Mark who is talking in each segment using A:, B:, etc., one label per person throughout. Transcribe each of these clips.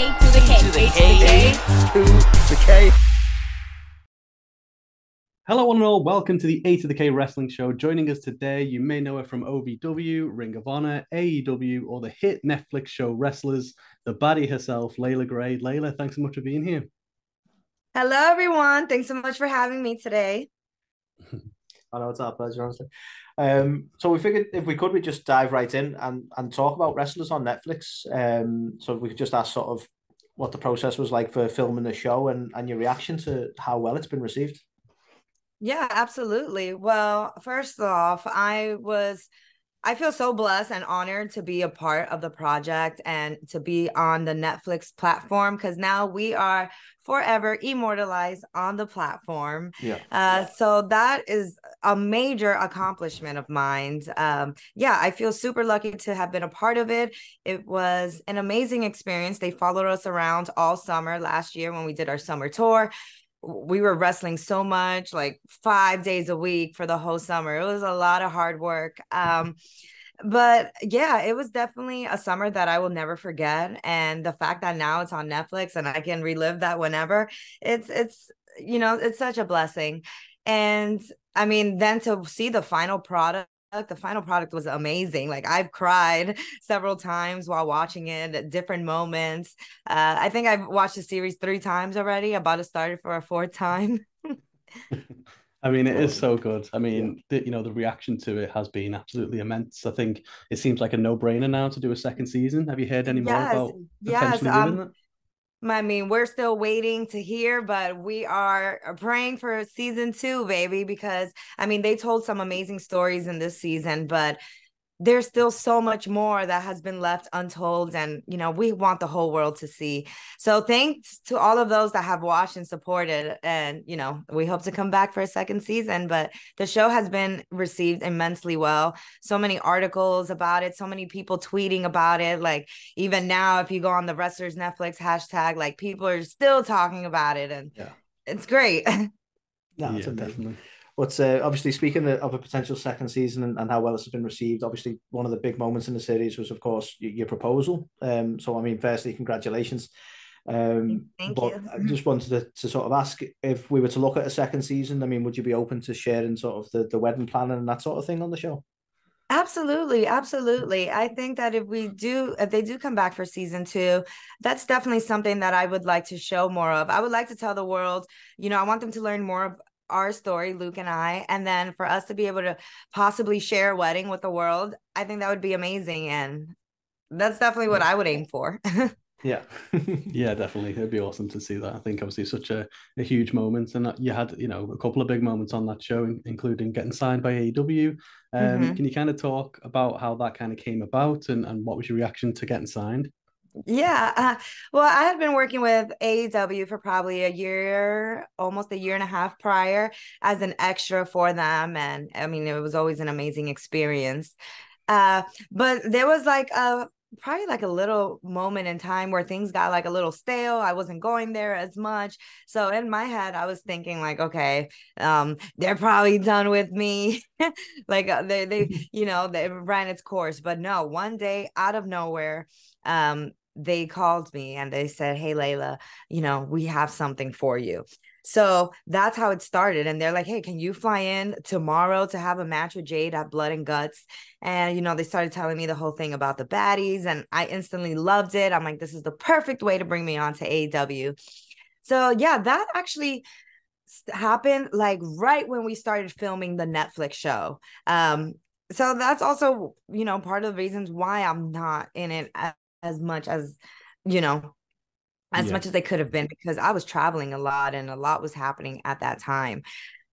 A: A to the K.
B: to the K.
C: to the K.
D: Hello, one and all. Welcome to the A to the K Wrestling Show. Joining us today, you may know her from OVW, Ring of Honor, AEW, or the hit Netflix show Wrestlers, the baddie herself, Leila Grey. Leila, thanks so much for being here.
E: Hello, everyone. Thanks so much for having me today.
C: I know it's our pleasure, honestly. Um, so we figured if we could, we just dive right in and, and talk about wrestlers on Netflix. Um, so we could just ask sort of what the process was like for filming the show and, and your reaction to how well it's been received.
E: Yeah, absolutely. Well, first off, I was I feel so blessed and honored to be a part of the project and to be on the Netflix platform because now we are forever immortalized on the platform.
C: Yeah.
E: Uh, so that is a major accomplishment of mine. Um, yeah, I feel super lucky to have been a part of it. It was an amazing experience. They followed us around all summer last year when we did our summer tour we were wrestling so much like five days a week for the whole summer it was a lot of hard work um but yeah it was definitely a summer that i will never forget and the fact that now it's on netflix and i can relive that whenever it's it's you know it's such a blessing and i mean then to see the final product the final product was amazing. Like I've cried several times while watching it at different moments. Uh, I think I've watched the series three times already. About to start it for a fourth time.
D: I mean, it is so good. I mean, the, you know, the reaction to it has been absolutely immense. I think it seems like a no-brainer now to do a second season. Have you heard any more
E: Yes,
D: about
E: yes,
D: potentially doing
E: um,
D: that?
E: I mean, we're still waiting to hear, but we are uh, praying for season two, baby, because I mean, they told some amazing stories in this season, but there's still so much more that has been left untold. And, you know, we want the whole world to see. So thanks to all of those that have watched and supported. And, you know, we hope to come back for a second season, but the show has been received immensely well. So many articles about it, so many people tweeting about it. Like, even now, if you go on the Wrestlers Netflix hashtag, like, people are still talking about it. And
C: Yeah.
E: it's great.
C: No, it's
D: yeah,
C: amazing.
D: definitely.
C: But uh, obviously, speaking of a potential second season and, and how well it's been received, obviously one of the big moments in the series was, of course, y- your proposal. Um, so I mean, firstly, congratulations. Um,
E: Thank
C: but
E: you.
C: I just wanted to, to sort of ask if we were to look at a second season. I mean, would you be open to sharing sort of the, the wedding planning and that sort of thing on the show?
E: Absolutely, absolutely. I think that if we do, if they do come back for season two, that's definitely something that I would like to show more of. I would like to tell the world, you know, I want them to learn more of our story, Luke and I, and then for us to be able to possibly share a wedding with the world, I think that would be amazing. And that's definitely what I would aim for.
C: Yeah.
D: Yeah, definitely. It'd be awesome to see that. I think obviously such a, a huge moment, and you had you know a couple of big moments on that show, including getting signed by AEW. Um,
E: Mhm.
D: Can you kind of talk about how that kind of came about, and, and what was your reaction to getting signed?
E: Yeah. Uh, well, I had been working with AEW for probably a year, almost a year and a half prior as an extra for them. And I mean, it was always an amazing experience. Uh, but there was like a probably like a little moment in time where things got like a little stale. I wasn't going there as much. So in my head, I was thinking like, okay, um, they're probably done with me. like uh, they they, you know, they ran its course. But no, one day out of nowhere, um, they called me and they said, Hey, Leila, you know, we have something for you. So that's how it started. And they're like, Hey, can you fly in tomorrow to have a match with Jade at Blood and Guts? And, you know, they started telling me the whole thing about the baddies, and I instantly loved it. I'm like, This is the perfect way to bring me on to AEW. So, yeah, that actually happened like right when we started filming the Netflix show. Um, so that's also, you know, part of the reasons why I'm not in it as much as, you know, as
D: Yeah.
E: much as they could have been because I was traveling a lot and a lot was happening at that time.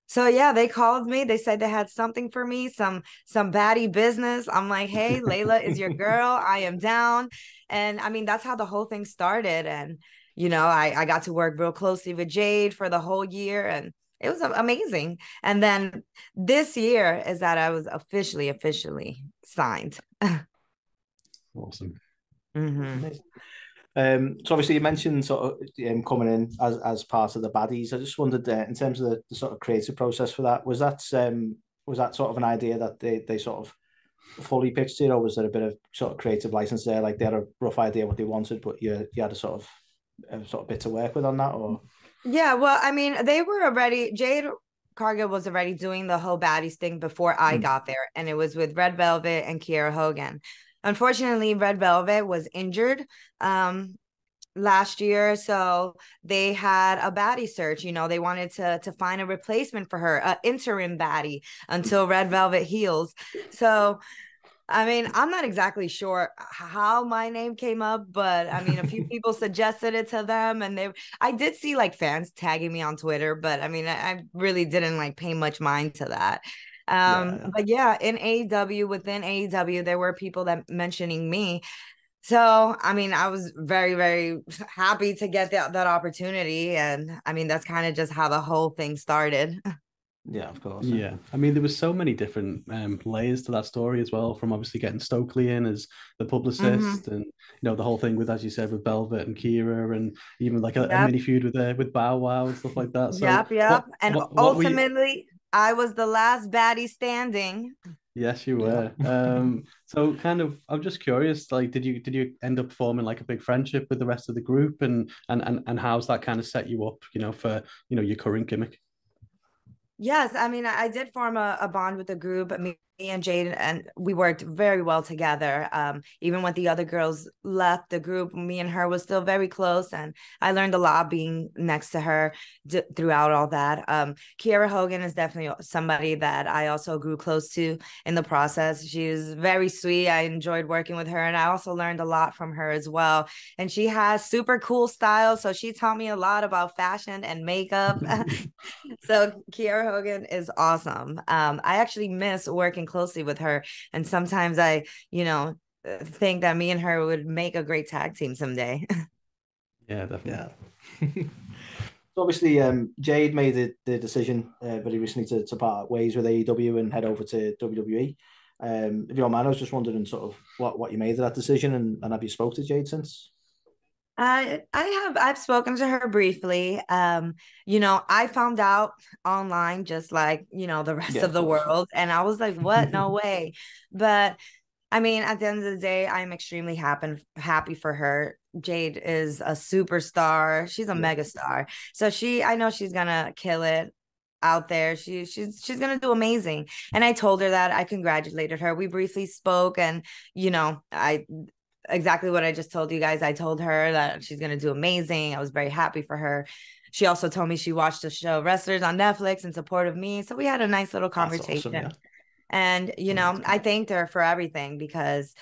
E: So yeah, they called me. They said they had something for me, some some baddie business. I'm like, hey, Leila is your girl. I am down. And I mean, that's how the whole thing started. And you know, I I got to work real closely with Jade for the whole year, and it was amazing. And then this year is that I was officially officially signed.
D: Awesome.
E: Mhm.
C: Um, so obviously you mentioned sort of um, coming in as, as part of the baddies. I just wondered uh, in terms of the, the sort of creative process for that, was that um, was that sort of an idea that they, they sort of fully pitched it, or was there a bit of sort of creative license there? Like they had a rough idea what they wanted, but you you had a sort of a sort of bit to work with on that, or
E: yeah. Well, I mean, they were already Jade Cargill was already doing the whole baddies thing before I mm. got there, and it was with Red Velvet and Kiera Hogan. Unfortunately, Red Velvet was injured um, last year, so they had a baddie search. You know, they wanted to to find a replacement for her, an interim baddie until Red Velvet heals. So I mean, I'm not exactly sure how my name came up, but I mean, a few people suggested it to them, and they. I did see like fans tagging me on Twitter, but I mean, I, I really didn't like pay much mind to that. Um, yeah. but yeah, in AEW, within AEW, there were people that mentioning me. So, I mean, I was very, very happy to get that that opportunity, and I mean, that's kind of just how the whole thing started.
C: Yeah, of course.
D: Yeah, I mean, there was so many different um, layers to that story as well. From obviously getting Stokely in as the publicist, mm-hmm. and you know the whole thing with, as you said, with Velvet and Kiera, and even like a, yep. a mini feud with uh, with Bow Wow and stuff like that. So
E: yep, yep. What, and what, what ultimately, I was the last baddie standing.
D: Yes, you were. um, so kind of, I'm just curious. Like, did you did you end up forming like a big friendship with the rest of the group, and and and and how's that kind of set you up, you know, for you know your current gimmick?
E: Yes, I mean, I did form a, a bond with the group. I mean, me and Jade and we worked very well together. Um, even when the other girls left the group, me and her was still very close, and I learned a lot being next to her d- throughout all that. Um, Kiera Hogan is definitely somebody that I also grew close to in the process. She was very sweet. I enjoyed working with her, and I also learned a lot from her as well. And she has super cool style, so she taught me a lot about fashion and makeup. so Kiera Hogan is awesome. Um, I actually miss working closely with her. And sometimes I, you know, uh, think that me and her would make a great tag team someday.
D: yeah, definitely.
C: Yeah. so obviously, um, Jade made the, the decision uh, very recently to, to part ways with AEW and head over to WWE. Um, if you don't mind, I was just wondering sort of what, what you made of that decision and, and have you spoke to Jade since?
E: I I have I've spoken to her briefly. Um, you know, I found out online just like, you know, the rest yeah, of the world. And I was like, what? No way. But I mean, at the end of the day, I'm extremely happy happy for her. Jade is a superstar. She's a yeah. mega star. So she I know she's gonna kill it out there. She she's she's gonna do amazing. And I told her that I congratulated her. We briefly spoke and you know, I exactly what I just told you guys. I told her that she's going to do amazing. I was very happy for her. She also told me she watched the show Wrestlers on Netflix in support of me. So we had a nice little conversation. Awesome, yeah. And, you know, I thanked her for everything because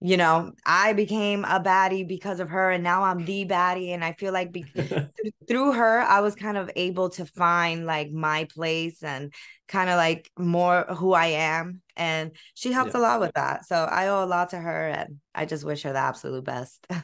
E: you know, I became a baddie because of her, and now I'm the baddie. And I feel like be- through her, I was kind of able to find like my place and kind of like more who I am. And she helped yeah. a lot with that. So I owe a lot to her, and I just wish her the absolute best.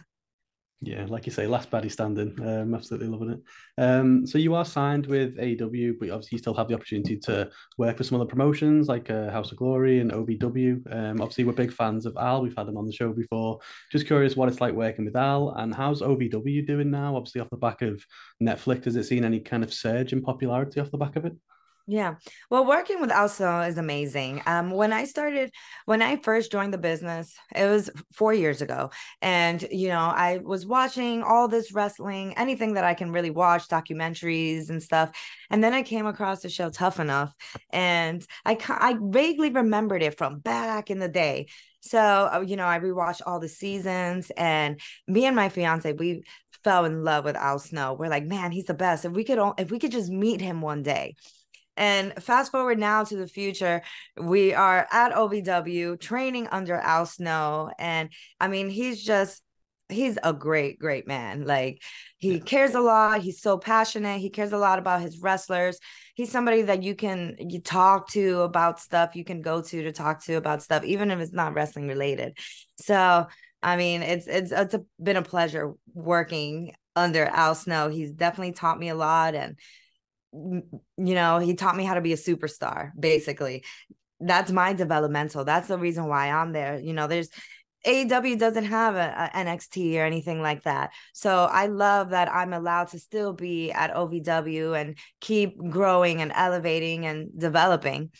D: Yeah, like you say, last baddie standing. Um, absolutely loving it. Um, so you are signed with AEW, but obviously you still have the opportunity to work for some other promotions like uh, House of Glory and OVW. Um, obviously we're big fans of Al. We've had him on the show before. Just curious what it's like working with Al and how's OVW doing now? Obviously off the back of Netflix, has it seen any kind of surge in popularity off the back of it?
E: Yeah. Well, working with Al Snow is amazing. Um, when I started, when I first joined the business, it was four years ago. And, you know, I was watching all this wrestling, anything that I can really watch, documentaries and stuff. And then I came across the show Tough Enough. And I, I vaguely remembered it from back in the day. So, uh, you know, I rewatched all the seasons and me and my fiance, we fell in love with Al Snow. We're like, man, he's the best. If we could, if we could just meet him one day. And fast forward now to the future, we are at OVW training under Al Snow. And I mean, he's just, he's a great, great man. Like he cares a lot. He's so passionate. He cares a lot about his wrestlers. He's somebody that you can you talk to about stuff. You can go to to talk to about stuff, even if it's not wrestling related. So I mean, it's it's it's a, been a pleasure working under Al Snow. He's definitely taught me a lot, and you know, he taught me how to be a superstar, basically. That's my developmental. That's the reason why I'm there. You know, there's AEW doesn't have a, a, NXT or anything like that. So I love that I'm allowed to still be at OVW and keep growing and elevating and developing.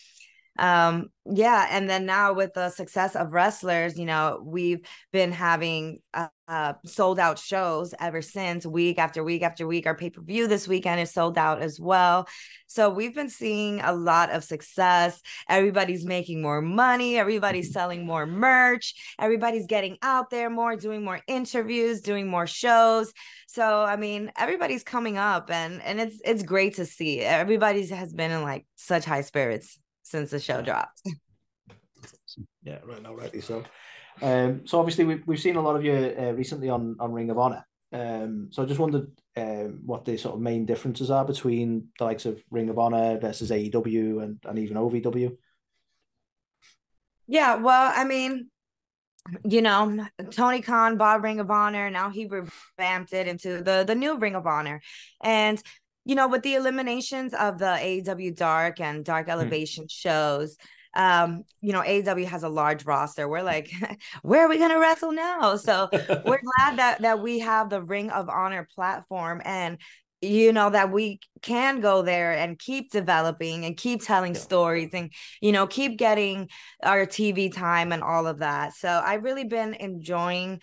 E: um yeah and then now with the success of wrestlers you know we've been having uh, uh, sold out shows ever since week after week after week. Our pay-per-view this weekend is sold out as well. So we've been seeing a lot of success. Everybody's making more money. Everybody's selling more merch. Everybody's getting out there more doing more interviews doing more shows. So i mean everybody's coming up and and it's it's great to see. Everybody has been in like such high spirits since the show dropped.
C: Yeah, right now, rightly so. Um, so obviously we've we've seen a lot of you uh, recently on on Ring of Honor. Um, so I just wondered um, what the sort of main differences are between the likes of Ring of Honor versus AEW and, and even OVW.
E: Yeah, well, I mean, you know, Tony Khan bought Ring of Honor. Now he revamped it into the the new Ring of Honor, and you know, with the eliminations of the AEW Dark and Dark hmm. Elevation mm. shows, um, you know, AEW has a large roster. We're like, where are we gonna wrestle now? So we're glad that that we have the Ring of Honor platform and you know that we can go there and keep developing and keep telling yeah. stories and you know keep getting our tv time and all of that so i've really been enjoying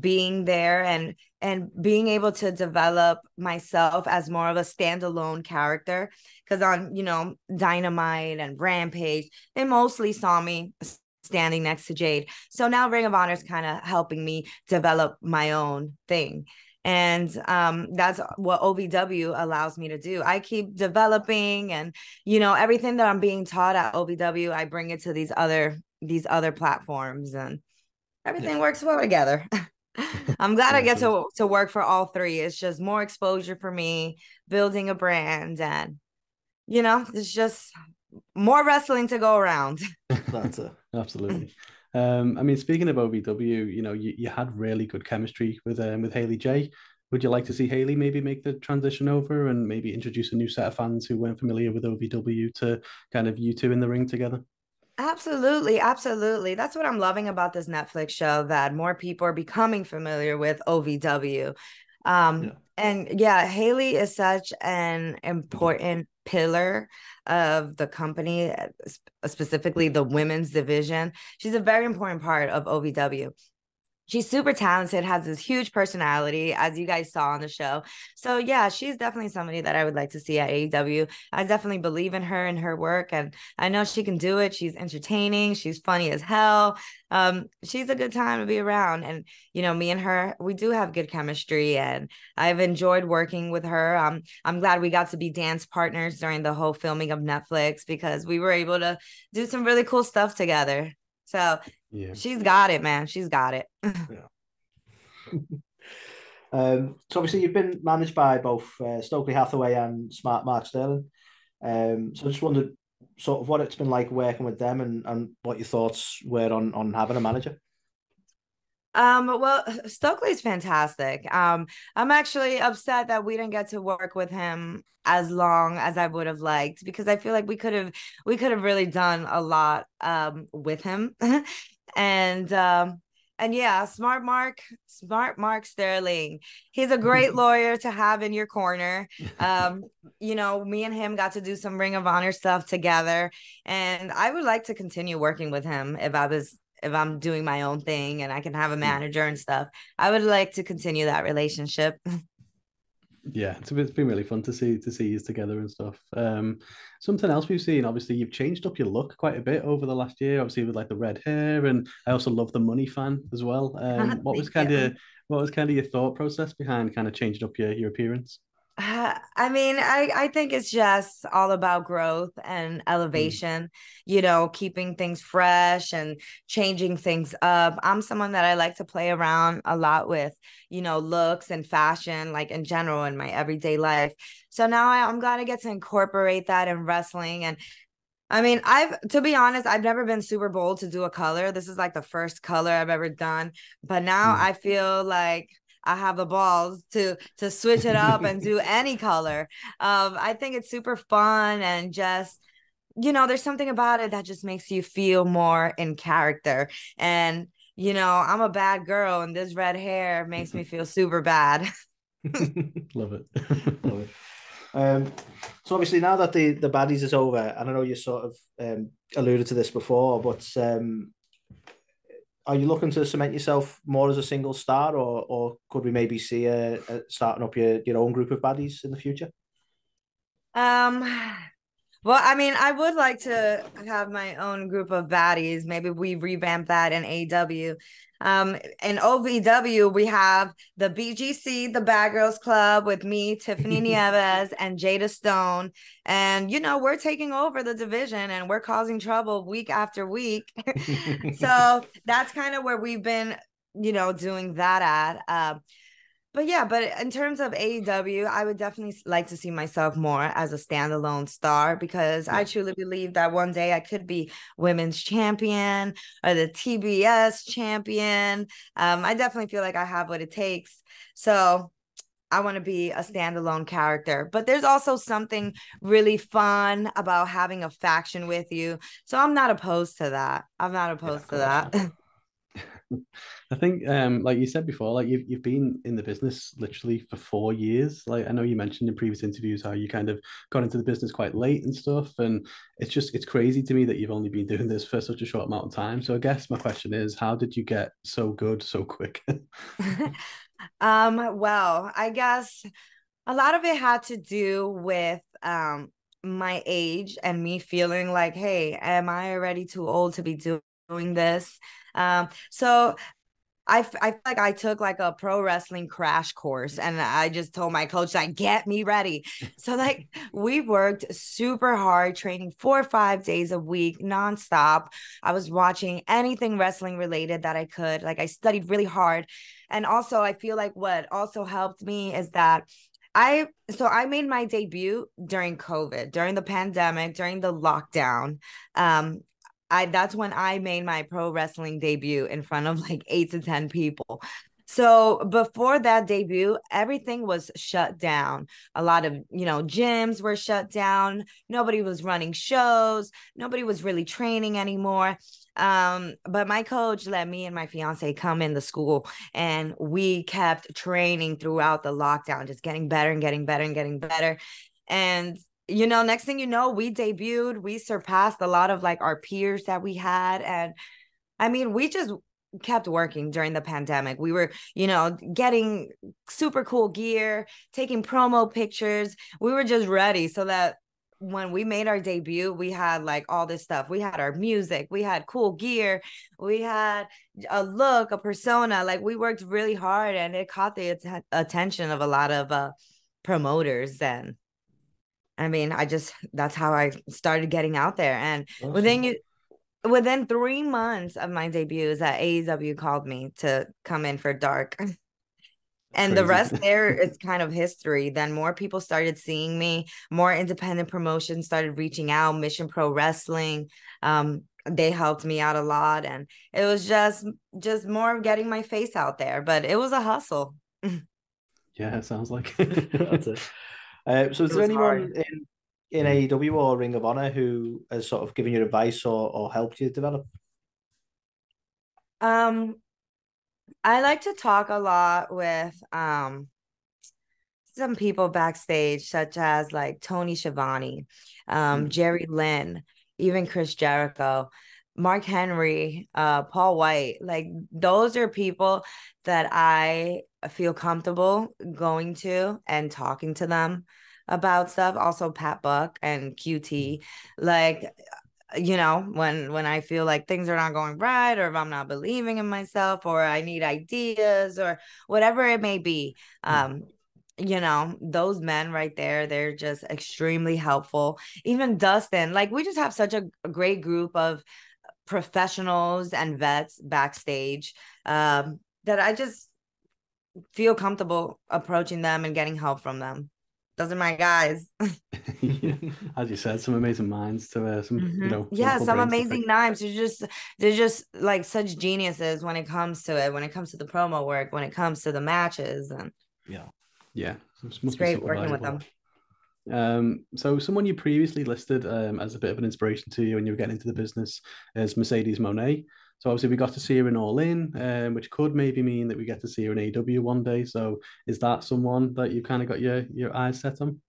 E: being there and and being able to develop myself as more of a standalone character because on you know dynamite and rampage they mostly saw me standing next to jade. So now ring of honor is kind of helping me develop my own thing. And um, that's what ovw allows me to do. I keep developing and you know everything that i'm being taught at ovw i bring it to these other these other platforms and everything yeah. works well together i'm glad i get to to work for all three. It's just more exposure for me building a brand and you know it's just more wrestling to go around.
D: That's it. Absolutely. Um, I mean, speaking of OVW, you know, you, you had really good chemistry with um, with Hailey Jay. Would you like to see Hailey maybe make the transition over and maybe introduce a new set of fans who weren't familiar with OVW to kind of you two in the ring together?
E: Absolutely, absolutely. That's what I'm loving about this Netflix show that more people are becoming familiar with OVW. Um, yeah. And yeah, Hailey is such an important pillar of the company, uh, specifically the women's division. She's a very important part of OVW she's super talented, has this huge personality, as you guys saw on the show. So yeah, she's definitely somebody that I would like to see at AEW. I definitely believe in her and her work, and I know she can do it. She's entertaining, she's funny as hell. Um, she's a good time to be around. And you know, me and her, we do have good chemistry, and I've enjoyed working with her. Um, I'm glad we got to be dance partners during the whole filming of Netflix because we were able to do some really cool stuff together. So yeah. she's got it, man. She's got it. yeah.
C: um, so obviously you've been managed by both uh, Stokely Hathaway and Smart Mark Sterling. Um, so I just wondered sort of what it's been like working with them and, and what your thoughts were on on having a manager.
E: Um, well, Stokely's fantastic. Um, I'm actually upset that we didn't get to work with him as long as I would have liked because I feel like we could have we could have really done a lot um with him. and um and yeah, smart Mark, smart Mark Sterling. He's a great lawyer to have in your corner. Um, you know, me and him got to do some Ring of Honor stuff together, and I would like to continue working with him if I was if I'm doing my own thing and I can have a manager and stuff. I would like to continue that relationship.
D: yeah, it's, been really fun to see to see you together and stuff. Um, something else we've seen, obviously, you've changed up your look quite a bit over the last year. Obviously, with like the red hair, and I also love the money fan as well. Um, what was kind of what was kind of your thought process behind kind of changing up your your appearance?
E: Uh, I mean, I, I think it's just all about growth and mm. elevation, mm. you know, keeping things fresh and changing things up. I'm someone that I like to play around a lot with, you know, looks and fashion, like in general in my everyday life. So now I, I'm glad I get to incorporate that in wrestling. And I mean, I've, to be honest, I've never been super bold to do a color. This is like the first color I've ever done. But now mm. I feel like, I have the balls to to switch it up and do any color. Um, I think it's super fun and just you know, there's something about it that just makes you feel more in character. And you know, I'm a bad girl, and this red hair makes me feel super bad.
D: Love it. Love it.
C: Um, so obviously now that the the baddies is over, and I know you sort of um, alluded to this before, but um, are you looking to cement yourself more as a single star, or or could we maybe see a, a starting up your your own group of baddies in the future?
E: Um, well, I mean, I would like to have my own group of baddies. Maybe we revamp that in AW. Um, in OVW, we have the BGC, the Bad Girls Club, with me, Tiffany Nieves, and Jada Stone. And, you know, we're taking over the division and we're causing trouble week after week. so that's kind of where we've been, you know, doing that at. Uh, but yeah, but in terms of AEW, I would definitely like to see myself more as a standalone star because yeah. I truly believe that one day I could be women's champion or the TBS champion. Um, I definitely feel like I have what it takes. So I want to be a standalone character. But there's also something really fun about having a faction with you. So I'm not opposed to that. I'm not opposed yeah, to that.
D: I think, um, like you said before, like you've you've been in the business literally for four years. Like I know you mentioned in previous interviews how you kind of got into the business quite late and stuff, and it's just it's crazy to me that you've only been doing this for such a short amount of time. So I guess my question is, how did you get so good so quick?
E: um. Well, I guess a lot of it had to do with um my age and me feeling like, hey, am I already too old to be doing this? Um, so I, I feel like I took like a pro wrestling crash course and I just told my coach like get me ready. So like we worked super hard training four or five days a week nonstop. I was watching anything wrestling related that I could. Like I studied really hard. And also I feel like what also helped me is that I so I made my debut during COVID, during the pandemic, during the lockdown. Um, I that's when I made my pro wrestling debut in front of like eight to 10 people. So before that debut, everything was shut down. A lot of, you know, gyms were shut down. Nobody was running shows. Nobody was really training anymore. Um, but my coach let me and my fiance come in the school and we kept training throughout the lockdown, just getting better and getting better and getting better. And you know, next thing you know, we debuted, we surpassed a lot of like our peers that we had. And I mean, we just kept working during the pandemic. We were, you know, getting super cool gear, taking promo pictures. We were just ready so that when we made our debut, we had like all this stuff. We had our music, we had cool gear, we had a look, a persona. Like we worked really hard and it caught the att- attention of a lot of uh, promoters and I mean, I just that's how I started getting out there. And awesome. within you within three months of my debuts that AEW called me to come in for dark. and Crazy. the rest there is kind of history. Then more people started seeing me, more independent promotions started reaching out, Mission Pro Wrestling. Um, they helped me out a lot. And it was just just more of getting my face out there. But it was a hustle.
D: yeah, it sounds like
C: That's it. Uh, so, is there anyone hard. in in AEW or Ring of Honor who has sort of given you advice or or helped you develop?
E: Um, I like to talk a lot with um some people backstage, such as like Tony Schiavone, um, mm-hmm. Jerry Lynn, even Chris Jericho. Mark Henry, uh, Paul White, like those are people that I feel comfortable going to and talking to them about stuff. Also, Pat Buck and QT, mm-hmm. like you know when when i feel like things are not going right or if i'm not believing in myself or i need ideas or whatever it may be um you know those men right there they're just extremely helpful even dustin like we just have such a, a great group of professionals and vets backstage um, that I just feel comfortable approaching them and getting help from them. Those are my guys.
D: yeah. As you said, some amazing minds to uh, some, mm-hmm. you know,
E: yeah, some amazing names. They're just they're just like such geniuses when it comes to it, when it comes to the promo work, when it comes to the matches, and
D: yeah, yeah,
E: it's great working with them.
D: Um, so someone you previously listed um, as a bit of an inspiration to you when you were getting into the business is Mercedes Moné. So obviously we got to see her in All In, um, which could maybe mean that we get to see her in AW one day. So is that someone that you kind of got your your eyes set on?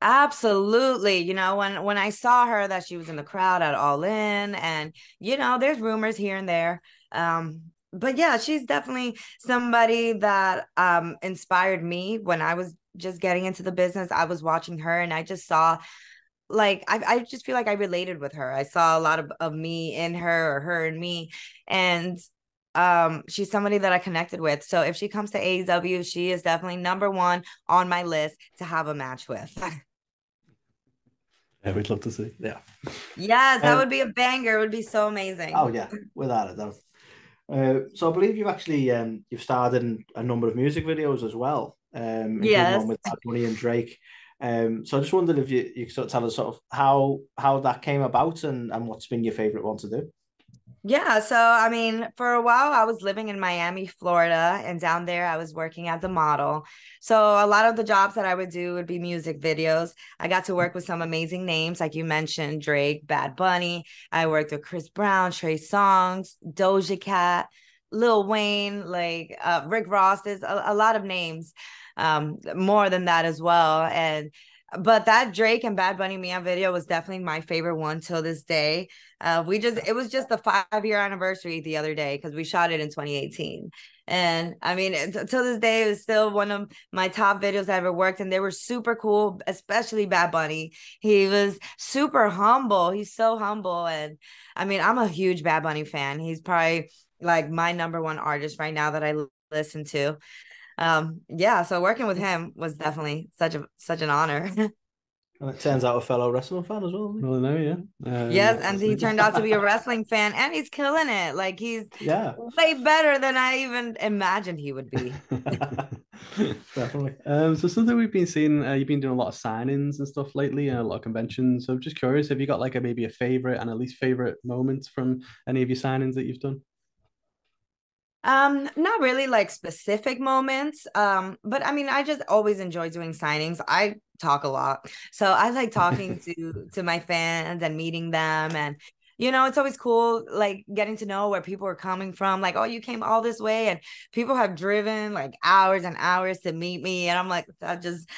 E: Absolutely. You know, when when I saw her that she was in the crowd at All In and you know, there's rumors here and there. Um but yeah, she's definitely somebody that um inspired me when I was just getting into the business. I was watching her and I just saw like I, I just feel like I related with her. I saw a lot of, of me in her or her and me. And um she's somebody that I connected with. So if she comes to AEW, she is definitely number one on my list to have a match with.
D: yeah, we'd love to see.
C: Yeah.
E: Yes, that um, would be a banger. It would be so amazing.
C: Oh yeah, without a doubt. Uh, so I believe you've actually um, you've starred in a number of music videos as well. Um,
E: yes.
C: One with Bad Bunny and Drake. Um, so I just wondered if you, you could sort of tell us sort of how how that came about and, and what's been your favorite one to do.
E: Yeah, so I mean, for a while I was living in Miami, Florida, and down there I was working as a model. So a lot of the jobs that I would do would be music videos. I got to work with some amazing names, like you mentioned, Drake, Bad Bunny. I worked with Chris Brown, Trey Songz, Doja Cat, Lil Wayne, like uh, Rick Ross. There's a, a lot of names, um, more than that as well. And but that Drake and Bad Bunny Mia video was definitely my favorite one till this day. Uh, we just it was just the five year anniversary the other day because we shot it in 2018. And I mean, till this day, it was still one of my top videos I ever worked, and they were super cool, especially Bad Bunny. He was super humble. He's so humble, and I mean, I'm a huge Bad Bunny fan. He's probably like my number one artist right now that I listen to um yeah so working with him was definitely such a such an honor
C: and it turns out a fellow wrestling fan as well.
D: Well, no, yeah.
E: Um, yes, and he turned out to be a wrestling fan, and he's killing it. Like he's
C: yeah,
E: way better than I even imagined he would be.
C: Definitely.
D: Um, so something we've been seeing, uh, you've been doing a lot of signings and stuff lately, and a lot of conventions. So I'm just curious, have you got like a maybe a favorite and at least favorite moments from any of your signings that you've done?
E: Um, not really like specific moments. Um, but I mean, I just always enjoy doing signings. I talk a lot. So I like talking to to my fans and meeting them and you know, it's always cool like getting to know where people are coming from. Like, oh, you came all this way, and people have driven like hours and hours to meet me. And I'm like, I just,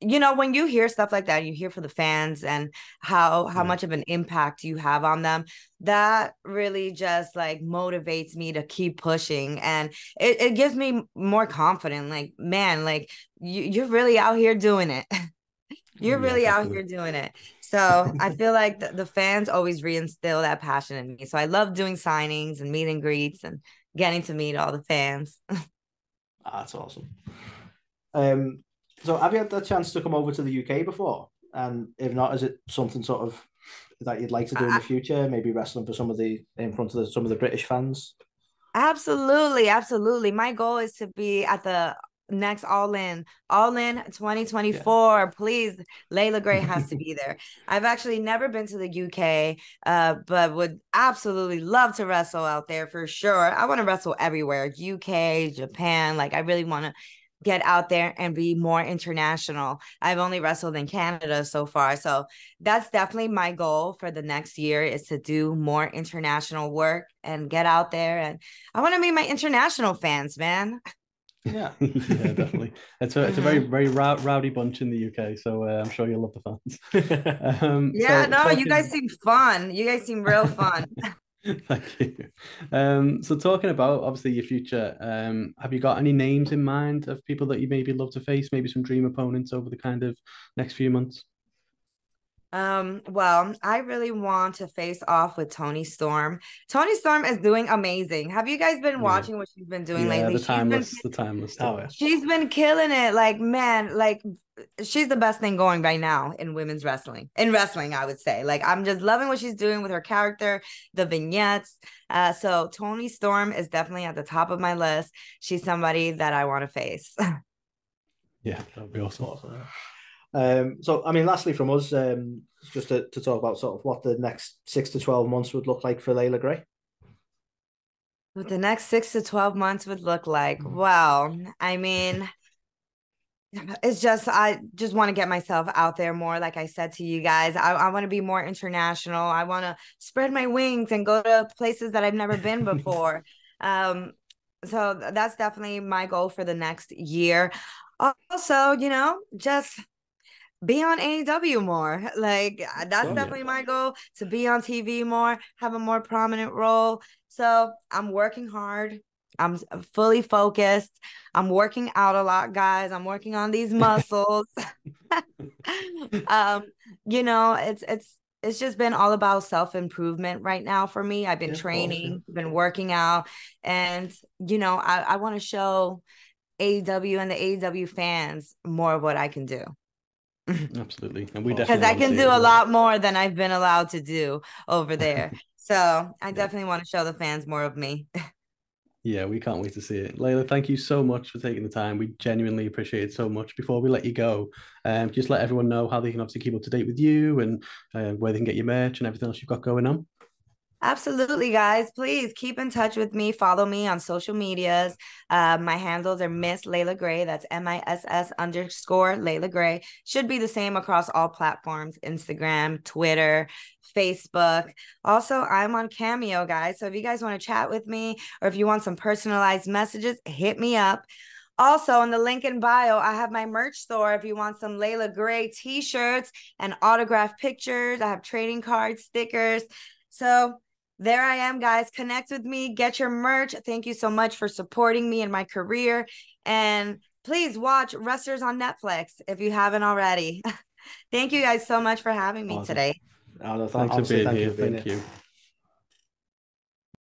E: you know, when you hear stuff like that, you hear for the fans and how how much of an impact you have on them. That really just like motivates me to keep pushing, and it, it gives me more confidence. Like, man, like you you're really out here doing it. You're really out here doing it. So I feel like the, the, fans always reinstill that passion in me. So I love doing signings and meet and greets and getting to meet all the fans.
C: Ah, that's awesome. Um, so have you had the chance to come over to the UK before? And if not, is it something sort of that you'd like to do in the future? Maybe wrestling for some of the in front of the, some of the British fans.
E: Absolutely, absolutely. My goal is to be at the next all in all in 2024 yeah. please leila grey has to be there. I've actually never been to the uk uh, but would absolutely love to wrestle out there for sure. I want to wrestle everywhere uk japan like i really want to get out there and be more international. I've only wrestled in canada so far so that's definitely my goal for the next year is to do more international work and get out there and i want to meet my international fans man
C: Yeah, yeah,
D: definitely. It's a it's a very very rowdy bunch in the UK, so uh, I'm sure you'll love the
E: fans. um, yeah, so, no, talking... you guys seem fun. You guys seem real fun.
D: Thank you. Um, so talking about obviously your future, um, have you got any names in mind of people that you maybe love to face? Maybe some dream opponents over the kind of next few months.
E: Um, well, I really want to face off with Toni Storm. Toni Storm is doing amazing. Have you guys been watching what she's been doing
D: yeah,
E: lately?
D: The timeless, been, the timeless. Oh, yeah.
E: She's been killing it. Like, man, like she's the best thing going right now in women's wrestling. In wrestling, I would say. Like, I'm just loving what she's doing with her character, the vignettes. Uh, so Toni Storm is definitely at the top of my list. She's somebody that I want to face.
D: yeah, that'd be awesome. awesome.
C: Um, so, I mean, lastly from us, um, just to, to talk about sort of what the next six to 12 months would look like for Leila Grey.
E: What the next six to 12 months would look like. Mm-hmm. Well, I mean, it's just I just want to get myself out there more. Like I said to you guys, I, I want to be more international. I want to spread my wings and go to places that I've never been before. um, so that's definitely my goal for the next year. Also, you know, just be on AEW more. Like that's
C: Sure.
E: definitely my goal to be on TV more, have a more prominent role. So I'm working hard. I'm fully focused. I'm working out a lot, guys. I'm working on these muscles. um, you know, it's it's it's just been all about self-improvement right now for me. I've been
C: Yeah,
E: training, been working out, and you know, I, I want to show AEW and the AEW fans more of what I can do.
D: Absolutely, and we
C: Because
E: Because
D: definitely
E: I can do a lot more than I've been allowed to do over there. so I definitely want to show the fans more of me.
D: Yeah, we can't wait to see it. Leila, thank you so much for taking the time. We genuinely appreciate it so much. Before we let you go, um, just let everyone know how they can obviously keep up to date with you and uh, where they can get your merch and everything else you've got going on.
E: Absolutely, guys. Please keep in touch with me. Follow me on social medias. Uh, my handles are Miss Leila Grey. That's M I S S underscore Leila Grey. Should be the same across all platforms Instagram, Twitter, Facebook. Also, I'm on Cameo, guys. So if you guys want to chat with me or if you want some personalized messages, hit me up. Also, in the link in bio, I have my merch store. If you want some Leila Grey t shirts and autographed pictures, I have trading cards, stickers. So there I am, guys. Connect with me, get your merch. Thank you so much for supporting me in my career. And please watch Wrestlers on Netflix if you haven't already. Thank you guys so much for having me
C: Awesome.
E: today.
C: Oh, no, th-
D: Thanks for
C: honestly,
D: being
C: thank
D: here.
C: you
D: Thank you.